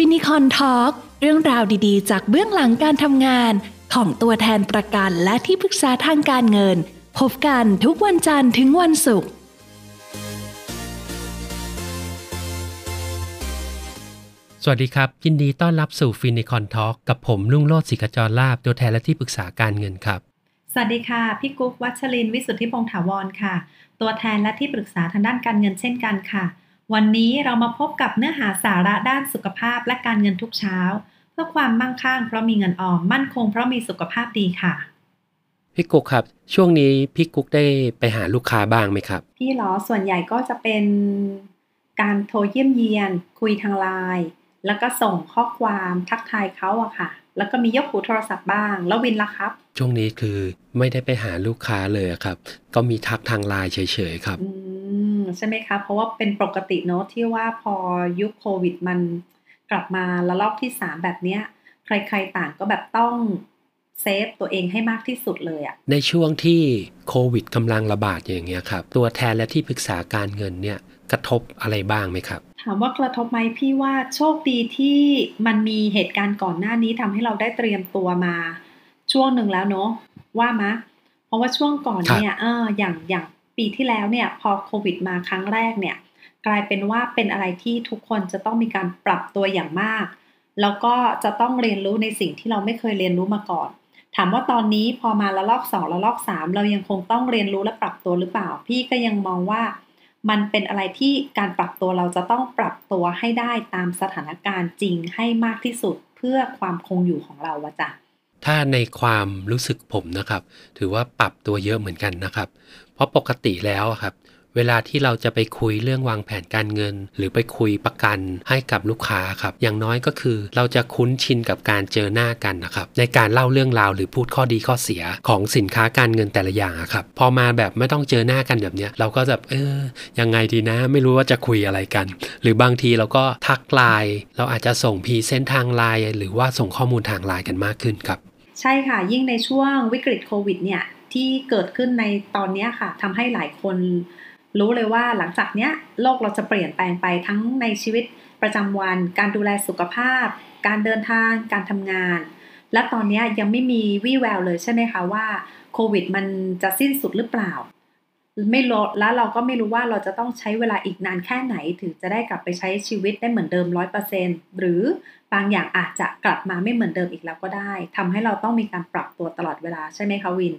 Finicorn Talk เรื่องราวดีๆ จากเบื้องหลังการทำงาน ของตัวแทนประกันและที่ปรึกษาทางการเงิน พบกันทุกวันจันทร์ถึงวันศุกร์สวัสดีครับ ยินดีต้อนรับสู่ Finicorn Talk กับผมลุงโลดศิกจรลาบตัวแทนและที่ปรึกษาการเงินครับ สวัสดีค่ะ พี่กุ๊กวัชรินทร์วิสุทธิพงษ์ถาวรค่ะ ตัวแทนและที่ปรึกษาทางด้านการเงินเช่นกันค่ะ วันนี้เรามาพบกับเนื้อหาสาระด้านสุขภาพและการเงินทุกเช้า เพื่อความมั่งคั่งเพราะมีเงินออมมั่นคงเพราะมีสุขภาพดีค่ะพี่กุ๊กครับ ช่วงนี้พี่กุ๊กได้ไปหาลูกค้าบ้างไหมครับ พี่เหรอส่วนใหญ่ก็จะเป็นการโทรเยี่ยมเยียน คุยทางไลน์แล้วก็ส่งข้อความทักทายเขาอะค่ะ แล้วก็มียกหูโทรศัพท์บ้าง แล้ววินล่ะครับ ช่วงนี้คือไม่ได้ไปหาลูกค้าเลยอะครับ ก็มีทักทางไลน์เฉยๆครับอืม ใช่ไหมคะ เพราะว่าเป็นปกติเนอะที่ว่าพอยุคโควิดมันกลับมาแล้วรอบที่สามแบบเนี้ย ใครๆต่างก็แบบต้องเซฟตัวเองให้มากที่สุดเลยอะในช่วงที่โควิดกำลังระบาดอย่างเงี้ยครับ ตัวแทนและที่ปรึกษาการเงินเนี่ยกระทบอะไรบ้างไหมครับ ถามว่ากระทบไหมพี่ว่าโชคดีที่มันมีเหตุการณ์ก่อนหน้านี้ทำให้เราได้เตรียมตัวมา ช่วงหนึ่งแล้วเนอะว่ามะ เพราะว่าช่วงก่อนเนี่ยเอออย่างอย่าง ปีที่แล้วเนี่ยพอโควิดมาครั้งแรกเนี่ยกลายเป็นว่าเป็นอะไรที่ทุกคนจะต้องมีการปรับตัวอย่างมาก แล้วก็จะต้องเรียนรู้ในสิ่งที่เราไม่เคยเรียนรู้มาก่อน ถามว่าตอนนี้พอมาละลอกสองละลอกสามเรายังคงต้องเรียนรู้และปรับตัวหรือเปล่า พี่ก็ยังมองว่ามันเป็นอะไรที่การปรับตัวเราจะต้องปรับตัวให้ได้ตามสถานการณ์จริงให้มากที่สุดเพื่อความคงอยู่ของเราวะจ้ะ ถ้าในความรู้สึกผมนะครับ ถือว่าปรับตัวเยอะเหมือนกันนะครับ เพราะปกติแล้วครับ เวลาที่เราจะไปคุยเรื่องวางแผนการเงิน หรือไปคุยประกันให้กับลูกค้าครับ อย่างน้อยก็คือเราจะคุ้นชินกับการเจอหน้ากันนะครับ ในการเล่าเรื่องราวหรือพูดข้อดีข้อเสียของสินค้าการเงินแต่ละอย่างครับ พอมาแบบไม่ต้องเจอหน้ากันแบบเนี้ยเราก็แบบเออยังไงดีนะไม่รู้ว่าจะคุยอะไรกัน หรือบางทีเราก็ทักไลน์เราอาจจะส่งพีเซนทางไลน์หรือว่าส่งข้อมูลทางไลน์กันมากขึ้นครับ ใช่ค่ะ ยิ่งในช่วงวิกฤตโควิดเนี่ยที่เกิดขึ้นในตอนนี้ค่ะทำให้หลายคนรู้เลยว่าหลังจากเนี้ยโลกเราจะเปลี่ยนแปลงไปทั้งในชีวิตประจำวัน การดูแลสุขภาพ การเดินทาง การทำงาน และตอนนี้ยังไม่มีวี่แววเลยใช่ไหมคะว่าโควิดมันจะสิ้นสุดหรือเปล่า ไม่รู้แล้วเราก็ไม่รู้ว่าเราจะต้องใช้เวลาอีกนานแค่ไหน ถึงจะได้กลับไปใช้ชีวิตได้เหมือนเดิมร้อยเปอร์เซ็นหรือบางอย่างอาจจะกลับมาไม่เหมือนเดิมอีกแล้วก็ได้ทำให้เราต้องมีการปรับตัวตลอดเวลาใช่ไหมคะวิน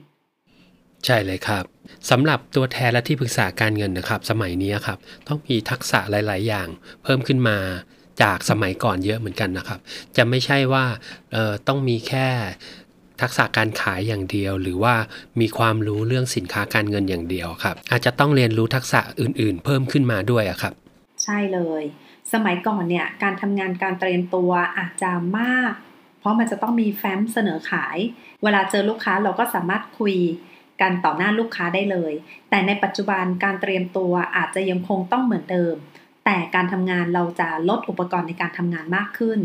ใช่เลยครับสำหรับตัวแทนและที่ปรึกษาการเงินนะครับ สมัยนี้ครับ ต้องมีทักษะหลาย ๆ อย่าง เพิ่มขึ้นมาจากสมัยก่อนเยอะเหมือนกันนะครับ จะไม่ใช่ว่าเอ่อต้องมีแค่ ทักษะการขายอย่างเดียว หรือว่ามีความรู้เรื่องสินค้าการเงินอย่างเดียวครับ อาจจะต้องเรียนรู้ทักษะอื่น ๆ เพิ่มขึ้นมาด้วยครับ ใช่เลย สมัยก่อนเนี่ยการทำงานการเตรียมตัวอาจจะมาก เพราะมันจะต้องมีแฟ้มเสนอขาย เวลาเจอลูกค้าเราก็สามารถคุยกันต่อหน้าลูกค้าได้เลย แต่ในปัจจุบันการเตรียมตัวอาจจะยังคงต้องเหมือนเดิม แต่การทำงานเราจะลดอุปกรณ์ในการทำงานมากขึ้น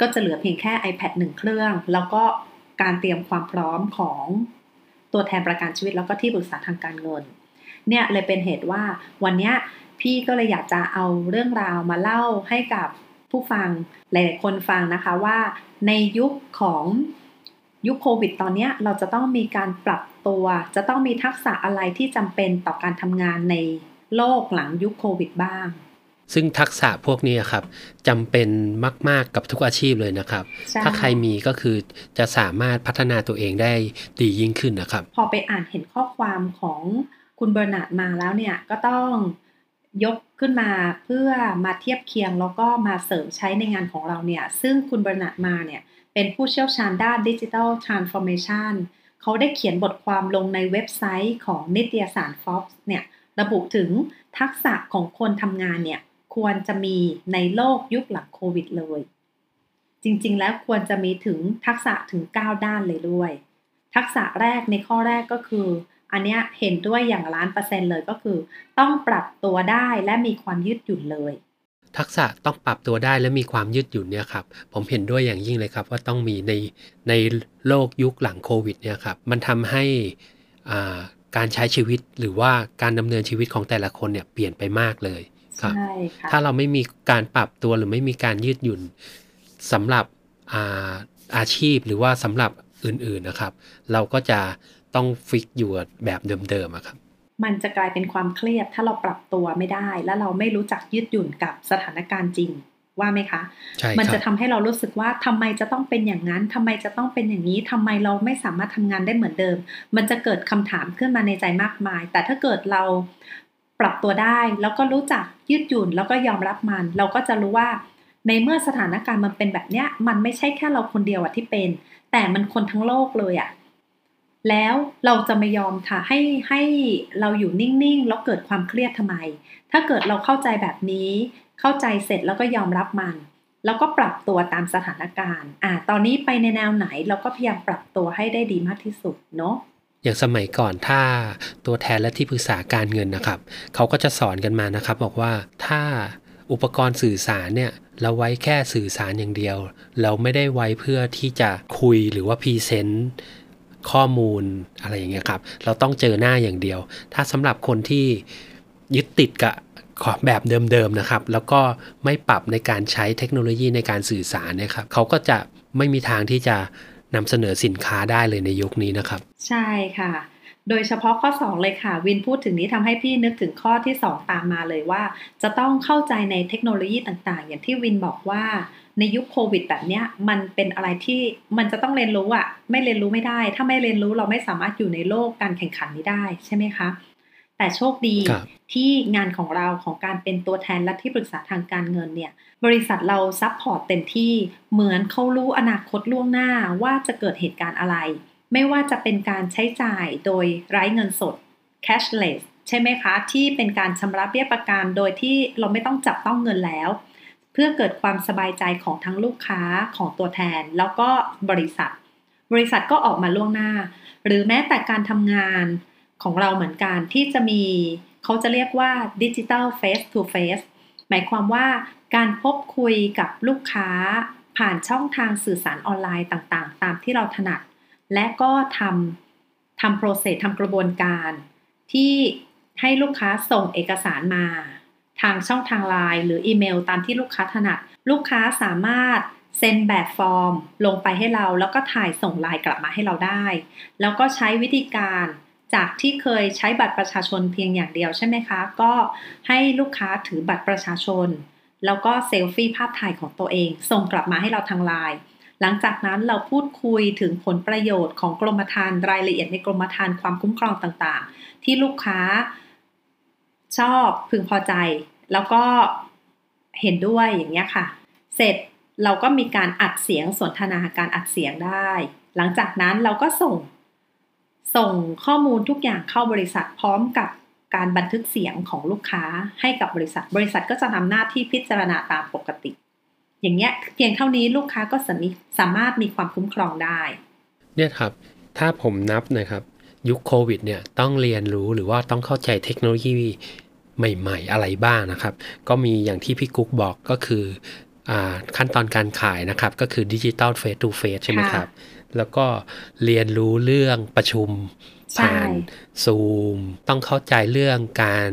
ก็จะเหลือเพียงแค่ iPad หนึ่งเครื่อง แล้วก็ การเตรียมความพร้อมของตัวแทนประกันชีวิตแล้วก็ที่ปรึกษาทางการเงิน เนี่ยเลยเป็นเหตุว่าวันนี้พี่ก็เลยอยากจะเอาเรื่องราวมาเล่าให้กับผู้ฟังหลาย ๆ คนฟังนะคะว่าในยุคของยุคโควิดตอนนี้เราจะต้องมีการปรับตัว จะต้องมีทักษะอะไรที่จำเป็นต่อการทำงานในโลกหลังยุคโควิดบ้าง ซึ่งทักษะพวกนี้ครับจำเป็นมาก ๆกับทุกอาชีพเลยนะครับใช่ถ้าใครมีก็คือจะสามารถพัฒนาตัวเองได้ดียิ่งขึ้นนะครับ พอไปอ่านเห็นข้อความของคุณเบอร์นาร์ดมาแล้วเนี่ย ก็ต้องยกขึ้นมาเพื่อมาเทียบเคียงแล้วก็มาเสริมใช้ในงานของเราเนี่ย ซึ่งคุณเบอร์นาร์ดมาร์เนี่ย เป็นผู้เชี่ยวชาญด้าน digital transformation เขาได้เขียนบทความลงในเว็บไซต์ของนิตยสาร Forbes เนี่ยระบุถึงทักษะของคนทำงานเนี่ย ควรจะมีในโลกยุคหลังโควิดเลย จริงๆ แล้วควรจะมีถึงทักษะถึง 9 ด้านเลยด้วย ทักษะแรกในข้อแรกก็คือ อันเนี้ยเห็นด้วยอย่างล้านเปอร์เซ็นต์เลยก็คือ ต้องปรับตัวได้และมีความยืดหยุ่นเลย ทักษะต้องปรับตัวได้และมีความยืดหยุ่นเนี่ยครับผมเห็นด้วยอย่างยิ่งเลยครับ ว่าต้องมีในในโลกยุคหลังโควิดเนี่ยครับมันทำให้อ่าการใช้ชีวิตหรือว่าการดำเนินชีวิตของแต่ละคนเนี่ยเปลี่ยนไปมากเลย ใช่ค่ะถ้าเราไม่มีการปรับตัวหรือไม่มีการยืดหยุ่นสำหรับอาอาชีพหรือว่าสำหรับอื่นๆนะครับ เราก็จะต้องฟิกอยู่แบบเดิมๆอะครับมันจะกลายเป็นความเครียดถ้าเราปรับตัวไม่ได้ และเราไม่รู้จักยืดหยุ่นกับสถานการณ์จริงว่าไหมคะใช่มันครัจะบทำให้เรารู้สึกว่าทำไมจะต้องเป็นอย่างนั้นทำไมจะต้องเป็นอย่างนี้ทำไมเราไม่สามารถทำงานได้เหมือนเดิม มันจะเกิดคำถามขึ้นมาในใจมากมาย แต่ถ้าเกิดเรา ปรับตัวได้ แล้วก็รู้จักยืดหยุ่นแล้วก็ยอมรับมัน เราก็จะรู้ว่า ในเมื่อสถานการณ์มันเป็นแบบเนี้ย มันไม่ใช่แค่เราคนเดียวอะที่เป็น แต่มันคนทั้งโลกเลยอะแล้วเราจะไม่ยอมค่ะให้ให้เราอยู่นิ่งๆแล้วเกิดความเครียดทำไม ถ้าเกิดเราเข้าใจแบบนี้ เข้าใจเสร็จแล้วก็ยอมรับมัน แล้วก็ปรับตัวตามสถานการณ์ อ่า ตอนนี้ไปในแนวไหนเราก็พยายามปรับตัวให้ได้ดีมากที่สุดเนาะ อย่างสมัยก่อนถ้าตัวแทนและที่ปรึกษาการเงินนะครับ เขาก็จะสอนกันมานะครับ บอกว่าถ้าอุปกรณ์สื่อสารเนี่ยเราไว้แค่สื่อสารอย่างเดียว เราไม่ได้ไว้เพื่อที่จะคุยหรือว่าพรีเซนต์ข้อมูลอะไรอย่างเงี้ยครับ เราต้องเจอหน้าอย่างเดียว ถ้าสำหรับคนที่ยึดติดกับแบบเดิมๆนะครับ แล้วก็ไม่ปรับในการใช้เทคโนโลยีในการสื่อสารเนะครับ เขาก็จะไม่มีทางที่จะ นำเสนอสินค้าได้เลยในยุคนี้นะครับ ใช่ค่ะ โดยเฉพาะข้อ 2 เลยค่ะ วินพูดถึงนี้ทำให้พี่นึกถึงข้อที่ 2 ตามมาเลยว่า จะต้องเข้าใจในเทคโนโลยีต่างๆ อย่างที่วินบอกว่าในยุคโควิดแบบเนี้ยมันเป็นอะไรที่มันจะต้องเรียนรู้อะไม่เรียนรู้ไม่ได้ ถ้าไม่เรียนรู้เราไม่สามารถอยู่ในโลกการแข่งขันนี้ได้ใช่ไหมคะแต่โชคดีครับที่งานของเราของการเป็นตัวแทนและที่ปรึกษาทางการเงินเนี่ย บริษัทเรา support เต็มที่เหมือนเขารู้อนาคตล่วงหน้าว่าจะเกิดเหตุการณ์อะไร ไม่ว่าจะเป็นการใช้จ่ายโดยไร้เงินสด cashless ใช่ไหมคะ ที่เป็นการชำระเบี้ยประกันโดยที่เราไม่ต้องจับต้องเงินแล้ว เพื่อเกิดความสบายใจของทั้งลูกค้าของตัวแทน แล้วก็บริษัท บริษัทก็ออกมาล่วงหน้า หรือแม้แต่การทำงานของเราเหมือนกันที่จะมีเขาจะเรียกว่าดิจิ t a ล face to face หมายความว่า การพบคุยกับลูกค้าผ่านช่องทางสื่อสารออนไลน์ต่างๆ ตามที่เราถนัด และก็ทำทำโปรเซสทำกระบวนการ ที่ให้ลูกค้าส่งเอกสารมา ทางช่องทางไลน์หรืออีเมลตามที่ลูกค้าถนัด ลูกค้าสามารถเซ็นแบบฟอร์ม ลงไปให้เราแล้วก็ถ่ายส่งไลน์กลับมาให้เราได้ แล้วก็ใช้วิธีการจากที่เคยใช้บัตรประชาชนเพียงอย่างเดียวใช่ไหมคะ ก็ให้ลูกค้าถือบัตรประชาชน แล้วก็เซลฟี่ภาพถ่ายของตัวเอง ส่งกลับมาให้เราทางไลน์หลังจากนั้นเราพูดคุยถึงผลประโยชน์ของกรมธรรม์รายละเอียดในกรมธรรม์ความคุ้มครองต่างๆ ที่ลูกค้าชอบพึงพอใจ แล้วก็เห็นด้วยอย่างเงี้ยค่ะ เสร็จเราก็มีการอัดเสียงสนทนาการอัดเสียงได้ หลังจากนั้นเราก็ส่งส่งข้อมูลทุกอย่างเข้าบริษัทพร้อมกับ การบันทึกเสียงของลูกค้าให้กับบริษัท บริษัทก็จะทำหน้าที่พิจารณาตามปกติ อย่างเงี้ยเพียงเท่านี้ลูกค้าก็สามารถสามารถมีความคุ้มครองได้ เนี่ยครับ ถ้าผมนับนะครับ ยุคโควิดเนี่ยต้องเรียนรู้หรือว่าต้องเข้าใจเทคโนโลยีใหม่ ๆ อะไรบ้างนะครับ ก็มีอย่างที่พี่กุ๊กบอกก็คืออาขั้นตอนการขายนะครับ ก็คือ digital face-to-face ใช่ไหมครับ แล้วก็เรียนรู้เรื่องประชุมใช่ ผ่านซูมต้องเข้าใจเรื่องการ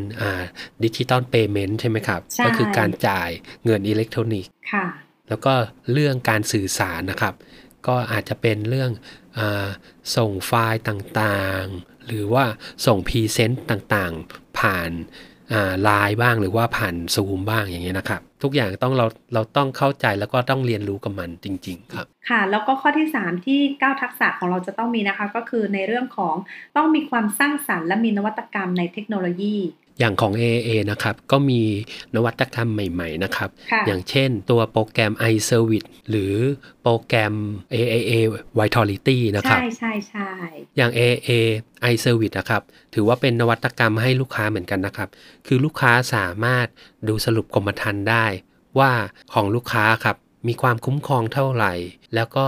digital payment ใช่ไหมครับใช่ก็คือการจ่ายเงินอิเล็กทรอนิกส์ค่ะแล้วก็เรื่องการสื่อสารนะครับ ก็อาจจะเป็นเรื่องอาส่งไฟล์ต่างๆ หรือว่าส่ง present ต่างๆ ผ่าน ไลน์บ้างหรือว่าผ่านซูมบ้างอย่างเงี้ยนะครับ ทุกอย่างต้องเราเราต้องเข้าใจแล้วก็ต้องเรียนรู้กับมันจริง ๆ ครับ ค่ะ แล้วก็ข้อที่ 3 ที่ 9 ทักษะของเราจะต้องมีนะคะ ก็คือในเรื่องของต้องมีความสร้างสรรค์และมีนวัตกรรมในเทคโนโลยี อย่างของ AIA นะครับ ก็มีนวัตกรรมใหม่ๆนะครับค่ะอย่างเช่นตัวโปรแกรม iService หรือโปรแกรม AAA Vitality นะครับ ใช่ใช่ใช่อย่าง AA iService นะครับ ถือว่าเป็นนวัตกรรมให้ลูกค้าเหมือนกันนะครับ คือลูกค้าสามารถดูสรุปกรมธรรม์ได้ว่าของลูกค้าครับ มีความคุ้มครองเท่าไหร่ แล้วก็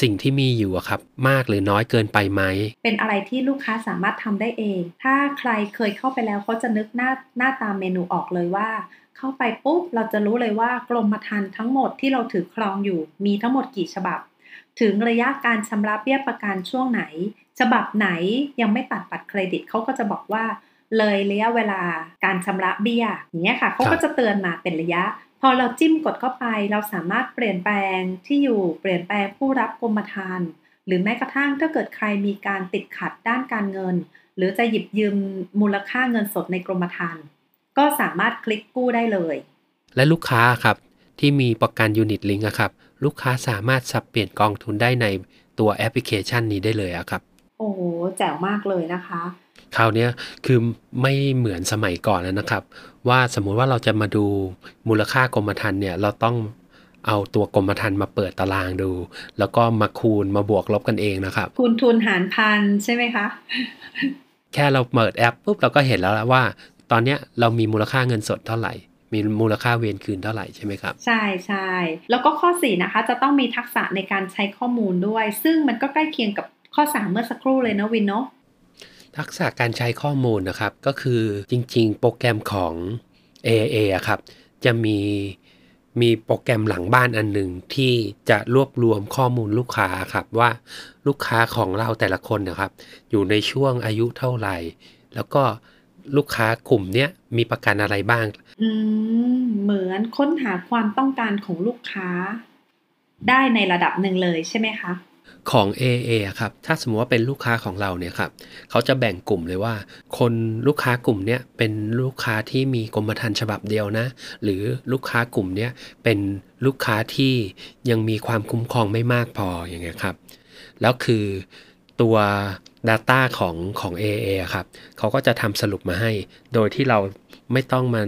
สิ่งที่มีอยู่อะครับ มากหรือน้อยเกินไปไหม เป็นอะไรที่ลูกค้าสามารถทำได้เอง ถ้าใครเคยเข้าไปแล้วเขาจะนึกหน้าหน้าตามเมนูออกเลยว่า เข้าไปปุ๊บเราจะรู้เลยว่ากรมธรรม์ทั้งหมดที่เราถือครองอยู่ มีทั้งหมดกี่ฉบับ ถึงระยะการชำระเบี้ยประกันช่วงไหน ฉบับไหนยังไม่ตัดบัตรเครดิตเขาก็จะบอกว่าเลยระยะเวลาการชำระเบี้ยอย่างเงี้ยค่ะเขาก็จะเตือนมาเป็นระยะ พพอเราจิ้มกดเข้าไป เราสามารถเปลี่ยนแปลงที่อยู่เปลี่ยนแปลงผู้รับกรมธรรม์หรือแม้กระทั่งถ้าเกิดใครมีการติดขัดด้านการเงิน หรือจะหยิบยืมมูลค่าเงินสดในกรมธรรม์ก็สามารถคลิกกู้ได้เลย และลูกค้าครับที่มีประกัน unit link ครับ ลูกค้าสามารถสับเปลี่ยนกองทุนได้ในตัวแอปพลิเคชันนี้ได้เลยอะครับ โอ้โหแจ๋วมากเลยนะคะ คราวนี้คือไม่เหมือนสมัยก่อนแล้วนะครับ ว่าสมมุติว่าเราจะมาดูมูลค่ากรมธรรม์เนี่ยเราต้องเอาตัวกรมธรรม์มาเปิดตารางดู แล้วก็มาคูณมาบวกลบกันเองนะครับ คูณทุนหารพันใช่ไหมคะ แค่เราเปิดแอปปุ๊บเราก็เห็นแล้วว่า ตอนเนี้ยเรามีมูลค่าเงินสดเท่าไหร่มีมูลค่าเวนคืนเท่าไหร่ใช่ไหมครับ ใช่ใช่แล้วก็ข้อ 4 นะคะ จะต้องมีทักษะในการใช้ข้อมูลด้วย ซึ่งมันก็ใกล้เคียงกับข้อ 3 เมื่อสักครู่เลยนะวินเนาะ ทักษะการใช้ข้อมูลนะครับ ก็คือจริง ๆ โปรแกรมของ AA อะครับ จะมีมีโปรแกรมหลังบ้านอันหนึ่งที่จะรวบรวมข้อมูลลูกค้าครับว่าลูกค้าของเราแต่ละคนนะครับ อยู่ในช่วงอายุเท่าไหร่ แล้วก็ลูกค้ากลุ่มเนี้ยมีประกันอะไรบ้างเหมือนค้นหาความต้องการของลูกค้าได้ในระดับหนึ่งเลยใช่ไหมคะ ของ AA อะครับ ถ้าสมมติว่าเป็นลูกค้าของเราเนี่ยครับ เขาจะแบ่งกลุ่มเลยว่า คนลูกค้ากลุ่มเนี้ยเป็นลูกค้าที่มีกรมธรรม์ฉบับเดียวนะ หรือลูกค้ากลุ่มเนี้ยเป็นลูกค้าที่ยังมีความคุ้มครองไม่มากพออย่างเงี้ยครับ แล้วคือตัว Data ของของ AA อะครับ เขาก็จะทำสรุปมาให้ โดยที่เราไม่ต้องมา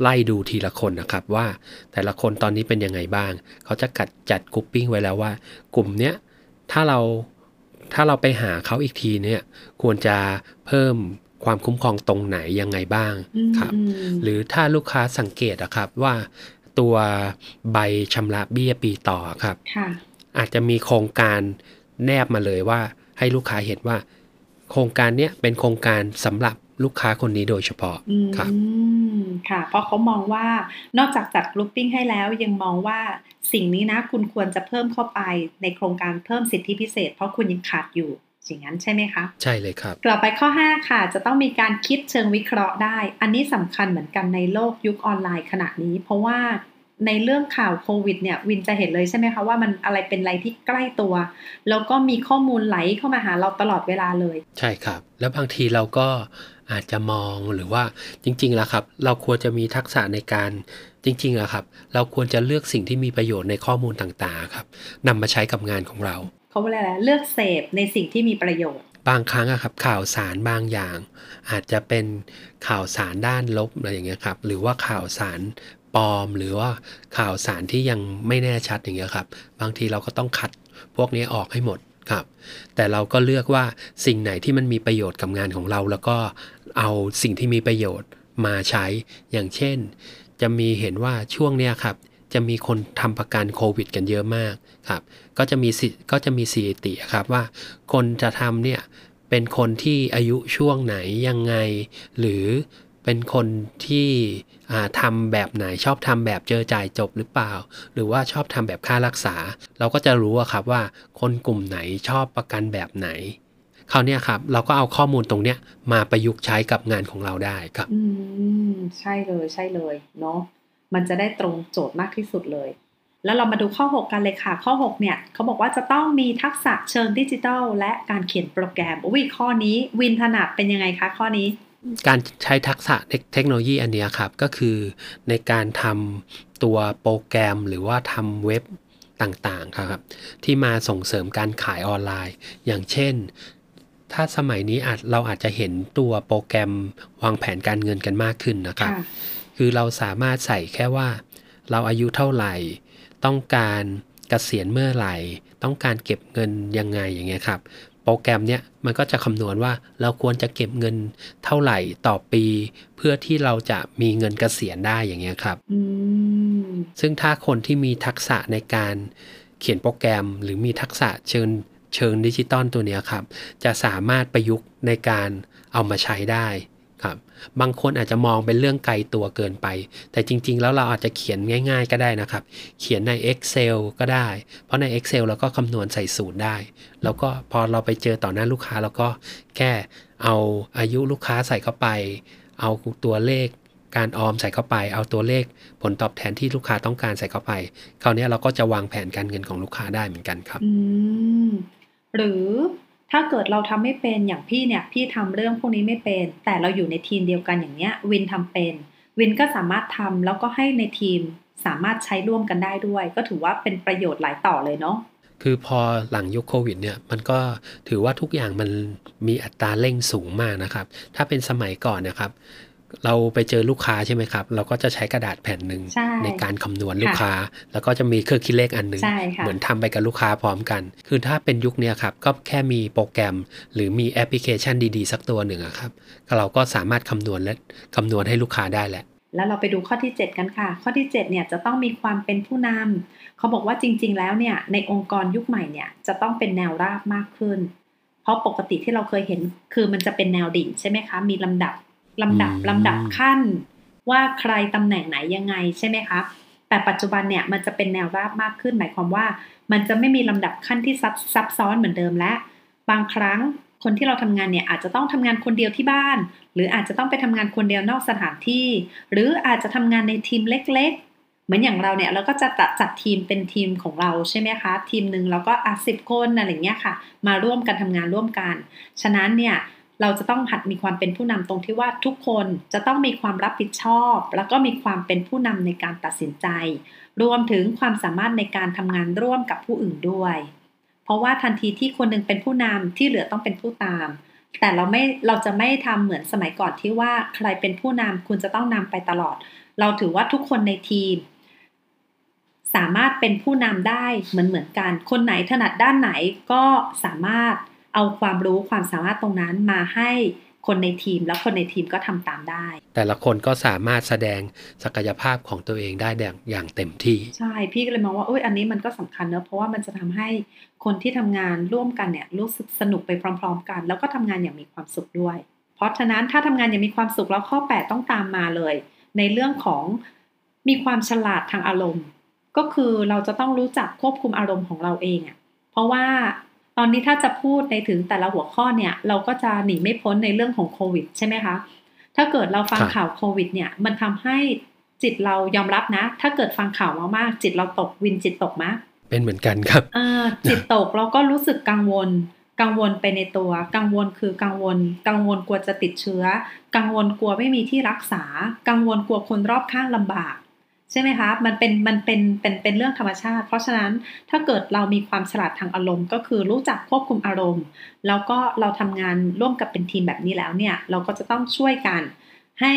ไล่ดูทีละคนนะครับว่าแต่ละคนตอนนี้เป็นยังไงบ้าง เขาจะกัดจัดกรุ๊ปปิ้งไว้แล้วว่ากลุ่มเนี้ย ถ้าเราถ้าเราไปหาเขาอีกทีเนี่ย ควรจะเพิ่มความคุ้มครองตรงไหนยังไงบ้างอืมครับอืมหรือถ้าลูกค้าสังเกตอะครับว่าตัวใบชำระเบี้ยปีต่อครับค่ะอาจจะมีโครงการแนบมาเลยว่าให้ลูกค้าเห็นว่า โครงการเนี้ยเป็นโครงการสำหรับ ลูกค้าคนนี้โดยเฉพาะอืมครับค่ะ เพราะเขามองว่านอกจากจัด grouping ให้แล้วยังมองว่าสิ่งนี้นะคุณควรจะเพิ่มเข้าไปในโครงการเพิ่มสิทธิพิเศษ เพราะคุณยังขาดอยู่อย่างนั้นใช่ไหมคะ ใช่เลยครับกลับไปข้อ 5 ค่ะ จะต้องมีการคิดเชิงวิเคราะห์ได้ อันนี้สำคัญเหมือนกันในโลกยุคออนไลน์ขณะนี้ เพราะว่าในเรื่องข่าวโควิดเนี่ยวินจะเห็นเลยใช่ไหมคะว่ามันอะไรเป็นอะไรที่ใกล้ตัว แล้วก็มีข้อมูลไหลเข้ามาหาเราตลอดเวลาเลย ใช่ครับ แล้วบางทีเราก็ อาจจะมองหรือว่าจริงๆแล้วครับ เราควรจะมีทักษะในการจริงๆอะครับ เราควรจะเลือกสิ่งที่มีประโยชน์ในข้อมูลต่างๆครับนำมาใช้กับงานของเราเขาเรียกอะไรเลือกเสพในสิ่งที่มีประโยชน์ บางครั้งอะครับข่าวสารบางอย่าง อาจจะเป็นข่าวสารด้านลบอะไรอย่างเงี้ยครับหรือว่าข่าวสารปลอม หรือว่าข่าวสารที่ยังไม่แน่ชัดอย่างเงี้ยครับ บางทีเราก็ต้องคัดพวกนี้ออกให้หมดครับแต่เราก็เลือกว่าสิ่งไหนที่มันมีประโยชน์กับงานของเรา แล้วก็ เอาสิ่งที่มีประโยชน์มาใช้ อย่างเช่น จะมีเห็นว่าช่วงเนี้ยครับ จะมีคนทำประกันโควิด กันเยอะมากครับ ก็จะมีสิก็จะมีสถิติครับว่า คนจะทำเนี่ยเป็นคนที่อายุช่วงไหนยังไง หรือเป็นคนที่อ่าทำแบบไหนชอบทำแบบเจอจ่ายจบหรือเปล่า หรือว่าชอบทำแบบค่ารักษา เราก็จะรู้ครับว่าคนกลุ่มไหนชอบประกันแบบไหน คราวเนี้ยครับเราก็เอาข้อมูลตรงเนี้ยมาประยุกต์ใช้กับงานของเราได้ครับ อืมใช่เลยใช่เลยเนาะมันจะได้ตรงโจทย์มากที่สุดเลย แล้วเรามาดูข้อ 6 กันเลยค่ะ ข้อ 6 เนี่ยเขาบอกว่าจะต้องมีทักษะเชิงดิจิทัล และการเขียนโปรแกรมอุ้ยข้อนี้วินถนัดเป็นยังไงคะข้อนี้การใช้ทักษะเทคเทคโนโลยีอันเนี้ยครับ ก็คือในการทำตัวโปรแกรมหรือว่าทำเว็บต่างๆครับ ที่มาส่งเสริมการขายออนไลน์ อย่างเช่น ถ้าสมัยนี้อาจเราอาจจะเห็นตัวโปรแกรมวางแผนการเงินกันมากขึ้นนะครับค่ะคือเราสามารถใส่แค่ว่า เราอายุเท่าไหร่ ต้องการเกษียณเมื่อไหร่ ต้องการเก็บเงินยังไงอย่างเงี้ยครับ โปรแกรมเนี้ยมันก็จะคำนวณว่าเราควรจะเก็บเงินเท่าไหร่ต่อปี เพื่อที่เราจะมีเงินเกษียณได้อย่างเงี้ยครับอืมซึ่งถ้าคนที่มีทักษะในการเขียนโปรแกรมหรือมีทักษะเชิง เชิงดิจิตอลตัวนี้ครับจะสามารถประยุกต์ในการเอามาใช้ได้ครับบางคนอาจจะมองเป็นเรื่องไกลตัวเกินไป แต่จริง ๆ แล้วเราอาจจะเขียนง่าย ๆ ก็ได้นะครับ เขียนใน Excel ก็ได้ เพราะใน Excel เราก็คำนวณใส่สูตรได้ แล้วก็พอเราไปเจอต่อหน้าลูกค้าเราก็แค่เอาอายุลูกค้าใส่เข้าไป เอาตัวเลขการออมใส่เข้าไป เอาตัวเลขผลตอบแทนที่ลูกค้าต้องการใส่เข้าไป คราวนี้เราก็จะวางแผนการเงินของลูกค้าได้เหมือนกันครับอืม หรือถ้าเกิดเราทำไม่เป็นอย่างพี่เนี่ยพี่ทำเรื่องพวกนี้ไม่เป็น แต่เราอยู่ในทีมเดียวกันอย่างเนี้ยวินทำเป็น วินก็สามารถทำแล้วก็ให้ในทีมสามารถใช้ร่วมกันได้ด้วย ก็ถือว่าเป็นประโยชน์หลายต่อเลยเนาะคือพอหลังยุคโควิดเนี่ยมันก็ถือว่าทุกอย่างมันมีอัตราเร่งสูงมากนะครับ ถ้าเป็นสมัยก่อนนะครับ เราไปเจอลูกค้าใช่ไหมครับ เราก็จะใช้กระดาษแผ่นหนึ่งใช่การคำนวณลูกค้า แล้วก็จะมีเครื่องคิดเลขอันหนึ่งใช่ค่ะเหมือนทำไปกับลูกค้าพร้อมกัน คือถ้าเป็นยุคเนี้ยครับ ก็แค่มีโปรแกรม หรือมีแอปพลิเคชันดีๆ สักตัวหนึ่งอะครับเราก็สามารถคำนวณและคำนวณให้ลูกค้าได้แหละแล้วเราไปดูข้อที่ 7 กันค่ะ ข้อที่ 7เนี่ยจะต้องมีความเป็นผู้นำเขาบอกว่าจริง ๆ แล้วเนี่ยในองค์กรยุคใหม่เนี่ยจะต้องเป็นแนวราบมากขึ้น เพราะปกติที่เราเคยเห็นคือมันจะเป็นแนวดิ่งใช่ไหมคะ มีลำดับ ลำดับอืมลำดับขั้นว่าใครตำแหน่งไหนยังไงใช่ไหมคะแต่ปัจจุบันเนี่ยมันจะเป็นแนวราบมากขึ้น หมายความว่า มันจะไม่มีลำดับขั้นที่ซับซับซ้อนเหมือนเดิมและบางครั้งคนที่เราทำงานเนี่ยอาจจะต้องทำงานคนเดียวที่บ้าน หรืออาจจะต้องไปทำงานคนเดียวนอกสถานที่ หรืออาจจะทำงานในทีมเล็ก ๆ เหมือนอย่างเราเนี่ยเราก็จะจัดจัดทีมเป็นทีมของเราใช่ไหมคะ ทีมหนึ่งเราก็อะสิบคนอะไรเงี้ยค่ะ มาร่วมกันทำงานร่วมกัน ฉะนั้นเนี่ย เราจะต้องหัดมีความเป็นผู้นำตรงที่ว่าทุกคนจะต้องมีความรับผิดชอบ แล้วก็มีความเป็นผู้นำในการตัดสินใจ รวมถึงความสามารถในการทำงานร่วมกับผู้อื่นด้วย เพราะว่าทันทีที่คนหนึงเป็นผู้นำที่เหลือต้องเป็นผู้ตาม แต่เราไม่เราจะไม่ทำเหมือนสมัยก่อนที่ว่าใครเป็นผู้นำคุณจะต้องนำไปตลอด เราถือว่าทุกคนในทีมสามารถเป็นผู้นำได้เหมือนเหมือนกัน คนไหนถนัดด้านไหนก็สามารถ เอาความรู้ความสามารถตรงนั้นมาให้คนในทีมแล้วคนในทีมก็ทำตามได้ แต่ละคนก็สามารถแสดงศักยภาพของตัวเองได้อย่างอย่างเต็มที่ ใช่พี่ก็เลยมองว่าเอ้ยอันนี้มันก็สำคัญเนอะเพราะว่ามันจะทำให้คนที่ทำงานร่วมกันเนี่ยรู้สึกสนุกไปพร้อม ๆ กัน แล้วก็ทำงานอย่างมีความสุขด้วย เพราะฉะนั้นถ้าทำงานอย่างมีความสุขแล้วข้อ 8 ต้องตามมาเลย ในเรื่องของมีความฉลาดทางอารมณ์ ก็คือเราจะต้องรู้จักควบคุมอารมณ์ของเราเองอะ่ะเพราะว่า ตอนนี้ถ้าจะพูดในถึงแต่ละหัวข้อเนี่ย เราก็จะหนีไม่พ้นในเรื่องของโควิด ใช่ไหมคะ ถ้าเกิดเราฟังครับข่าวโควิด เนี่ย มันทำให้จิตเรายอมรับนะ ถ้าเกิดฟังข่าวมากๆจิตเราตกวินจิตตกมากเป็นเหมือนกันครับอ่าจิตตกแล้วก็รู้สึกกังวล กังวลไปในตัว กังวลคือกังวล กังวลกลัวจะติดเชื้อ กังวลกลัวไม่มีที่รักษา กังวลกลัวคนรอบข้างลำบาก ใช่ไหมคะมันเป็นมันเป็นเป็นเป็นเรื่องธรรมชาติ เพราะฉะนั้นถ้าเกิดเรามีความฉลาดทางอารมณ์ ก็คือรู้จักควบคุมอารมณ์ แล้วก็เราทำงานร่วมกับเป็นทีมแบบนี้แล้วเนี่ยเราก็จะต้องช่วยกันให้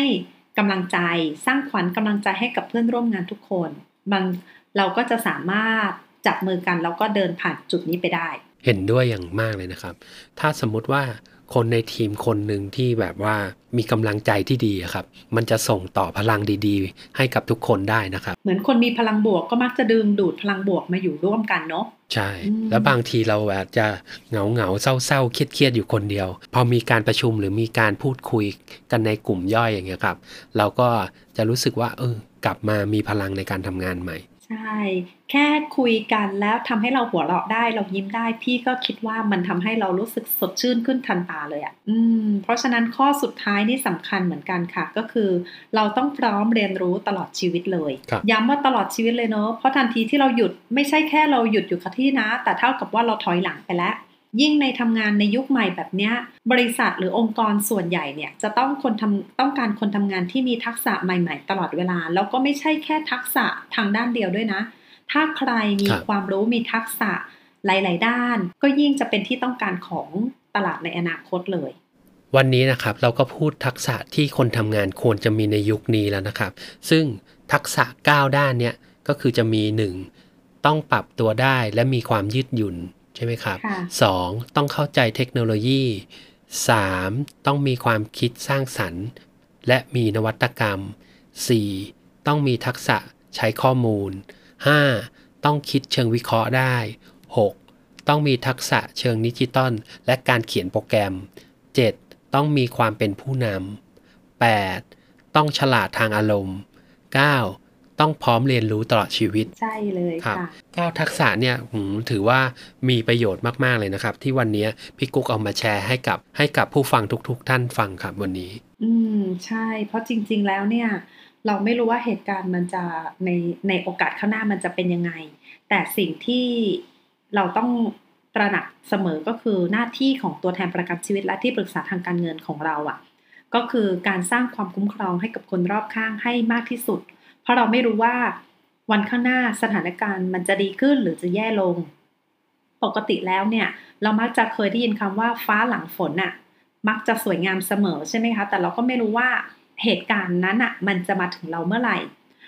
กำลังใจสร้างขวัญกำลังใจให้กับเพื่อนร่วมงานทุกคนมันเราก็จะสามารถจับมือกันแล้วก็เดินผ่านจุดนี้ไปได้ เห็นด้วยอย่างมากเลยนะครับ ถ้าสมมุติว่า คนในทีมคนหนึ่งที่แบบว่ามีกำลังใจที่ดีอะครับ มันจะส่งต่อพลังดีๆ ให้กับทุกคนได้นะครับ เหมือนคนมีพลังบวกก็มักจะดึงดูดพลังบวกมาอยู่ร่วมกันเนาะใช่อืมแล้วบางทีเราอาจจะเหงาเหงาๆเศร้าเศร้าๆเครียดเครียดๆอยู่คนเดียว พอมีการประชุมหรือมีการพูดคุยกันในกลุ่มย่อยอย่างเงี้ยครับ เราก็จะรู้สึกว่าเออกลับมามีพลังในการทำงานใหม่ ใช่ แค่คุยกันแล้วทำให้เราหัวเราะได้ เรายิ้มได้ พี่ก็คิดว่ามันทำให้เรารู้สึกสดชื่นขึ้นทันตาเลยอะ่ะ อืม เพราะฉะนั้นข้อสุดท้ายนี่สำคัญเหมือนกันค่ะ ก็คือ เราต้องพร้อมเรียนรู้ตลอดชีวิตเลยครับย้ำว่าตลอดชีวิตเลยเนอะเพราะทันทีที่เราหยุดไม่ใช่แค่เราหยุดอยู่กับที่นะ แต่เท่ากับว่าเราถอยหลังไปแล้ว ยิ่งในทำงานในยุคใหม่แบบเนี้ย บริษัทหรือองค์กรส่วนใหญ่เนี่ยจะต้องคนทำต้องการคนทำงานที่มีทักษะใหม่ ๆ ตลอดเวลา แล้วก็ไม่ใช่แค่ทักษะทางด้านเดียวด้วยนะ ถ้าใครมีครับความรู้มีทักษะหลาย ๆ ด้าน ก็ยิ่งจะเป็นที่ต้องการของตลาดในอนาคตเลยวันนี้นะครับเราก็พูดทักษะที่คนทำงานควรจะมีในยุคนี้แล้วนะครับ ซึ่งทักษะ 9 ด้านเนี่ยก็คือจะมี 1. ต้องปรับตัวได้และมีความยืดหยุ่น ใช่ไหมครับค่ะ 2. ต้องเข้าใจเทคโนโลยี 3. ต้องมีความคิดสร้างสรรค์ และมีนวัตกรรม 4. ต้องมีทักษะใช้ข้อมูล 5. ต้องคิดเชิงวิเคราะห์ได้ 6. ต้องมีทักษะเชิงดิจิตอลและการเขียนโปรแกรม 7. ต้องมีความเป็นผู้นำ 8. ต้องฉลาดทางอารมณ์ 9. ต้องพร้อมเรียนรู้ตลอดชีวิต ใช่เลยครับค่ะเก้าทักษะเนี่ยหืมถือว่ามีประโยชน์มากๆเลยนะครับ ที่วันนี้พี่กุ๊กเอามาแชร์ให้กับให้กับผู้ฟังทุก ๆ ท่านฟังครับวันนี้ อืมใช่ เพราะจริง ๆ แล้วเนี่ยเราไม่รู้ว่าเหตุการณ์มันจะในในโอกาสข้างหน้ามันจะเป็นยังไง แต่สิ่งที่เราต้องตระหนักเสมอก็คือหน้าที่ของตัวแทนประกันชีวิตและที่ปรึกษาทางการเงินของเราอะ่ะ ก็คือการสร้างความคุ้มครองให้กับคนรอบข้างให้มากที่สุด เพราะเราไม่รู้ว่าวันข้างหน้าสถานการณ์มันจะดีขึ้นหรือจะแย่ลง ปกติแล้วเนี่ย เรามักจะเคยได้ยินคำว่าฟ้าหลังฝนอะมักจะสวยงามเสมอใช่ไหมคะ แต่เราก็ไม่รู้ว่าเหตุการณ์นั้นอะมันจะมาถึงเราเมื่อไหร่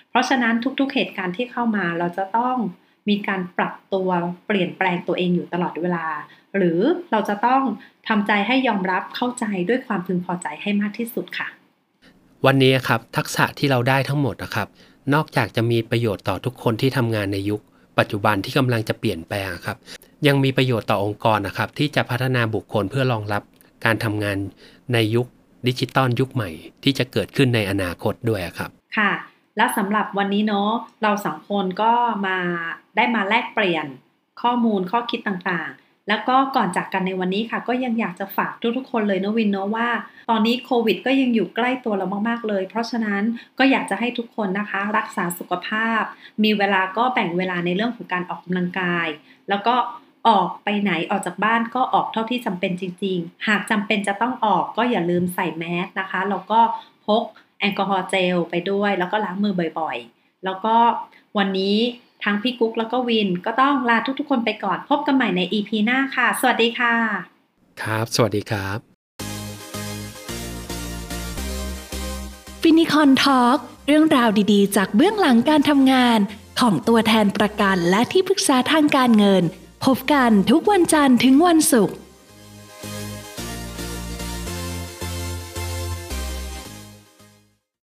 เพราะฉะนั้นทุกๆเหตุการณ์ที่เข้ามาเราจะต้องมีการปรับตัวเปลี่ยนแปลงตัวเองอยู่ตลอดเวลา หรือเราจะต้องทำใจให้ยอมรับเข้าใจด้วยความพึงพอใจให้มากที่สุดค่ะ วันนี้ครับทักษะที่เราได้ทั้งหมดนะครับ นอกจากจะมีประโยชน์ต่อทุกคนที่ทำงานในยุค ปัจจุบันที่กำลังจะเปลี่ยนแปลงครับ ยังมีประโยชน์ต่อองค์กรนะครับ ที่จะพัฒนาบุคคลเพื่อรองรับการทำงานในยุคดิจิตอลยุคใหม่ ที่จะเกิดขึ้นในอนาคตด้วยครับ ค่ะ และสำหรับวันนี้เนาะเราสองคนก็มาได้มาแลกเปลี่ยนข้อมูลข้อคิดต่างๆ แล้วก็ก่อนจากกันในวันนี้ค่ะ ก็ยังอยากจะฝากทุกๆคนเลยนะวินเนาะว่า ตอนนี้โควิดก็ยังอยู่ใกล้ตัวเรามากๆเลย เพราะฉะนั้นก็อยากจะให้ทุกคนนะคะ รักษาสุขภาพ มีเวลาก็แบ่งเวลาในเรื่องของการออกกำลังกาย แล้วก็ออกไปไหนออกจากบ้านก็ออกเท่าที่จำเป็นจริง ๆ หากจำเป็นจะต้องออกก็อย่าลืมใส่แมสนะคะแล้วก็พกแอลกอฮอล์เจลไปด้วย แล้วก็ล้างมือบ่อยๆ แล้วก็วันนี้ ทั้งพี่กุ๊กแล้วก็วิน ก็ต้องลาทุกๆ คนไปก่อน พบกันใหม่ใน EP หน้าค่ะ สวัสดีค่ะ ครับ สวัสดีครับFinicorn Talk เรื่องราวดีๆ จากเบื้องหลังการทำงาน ของตัวแทนประกันและที่ปรึกษาทางการเงิน พบกันทุกวันจันทร์ถึงวันศุกร์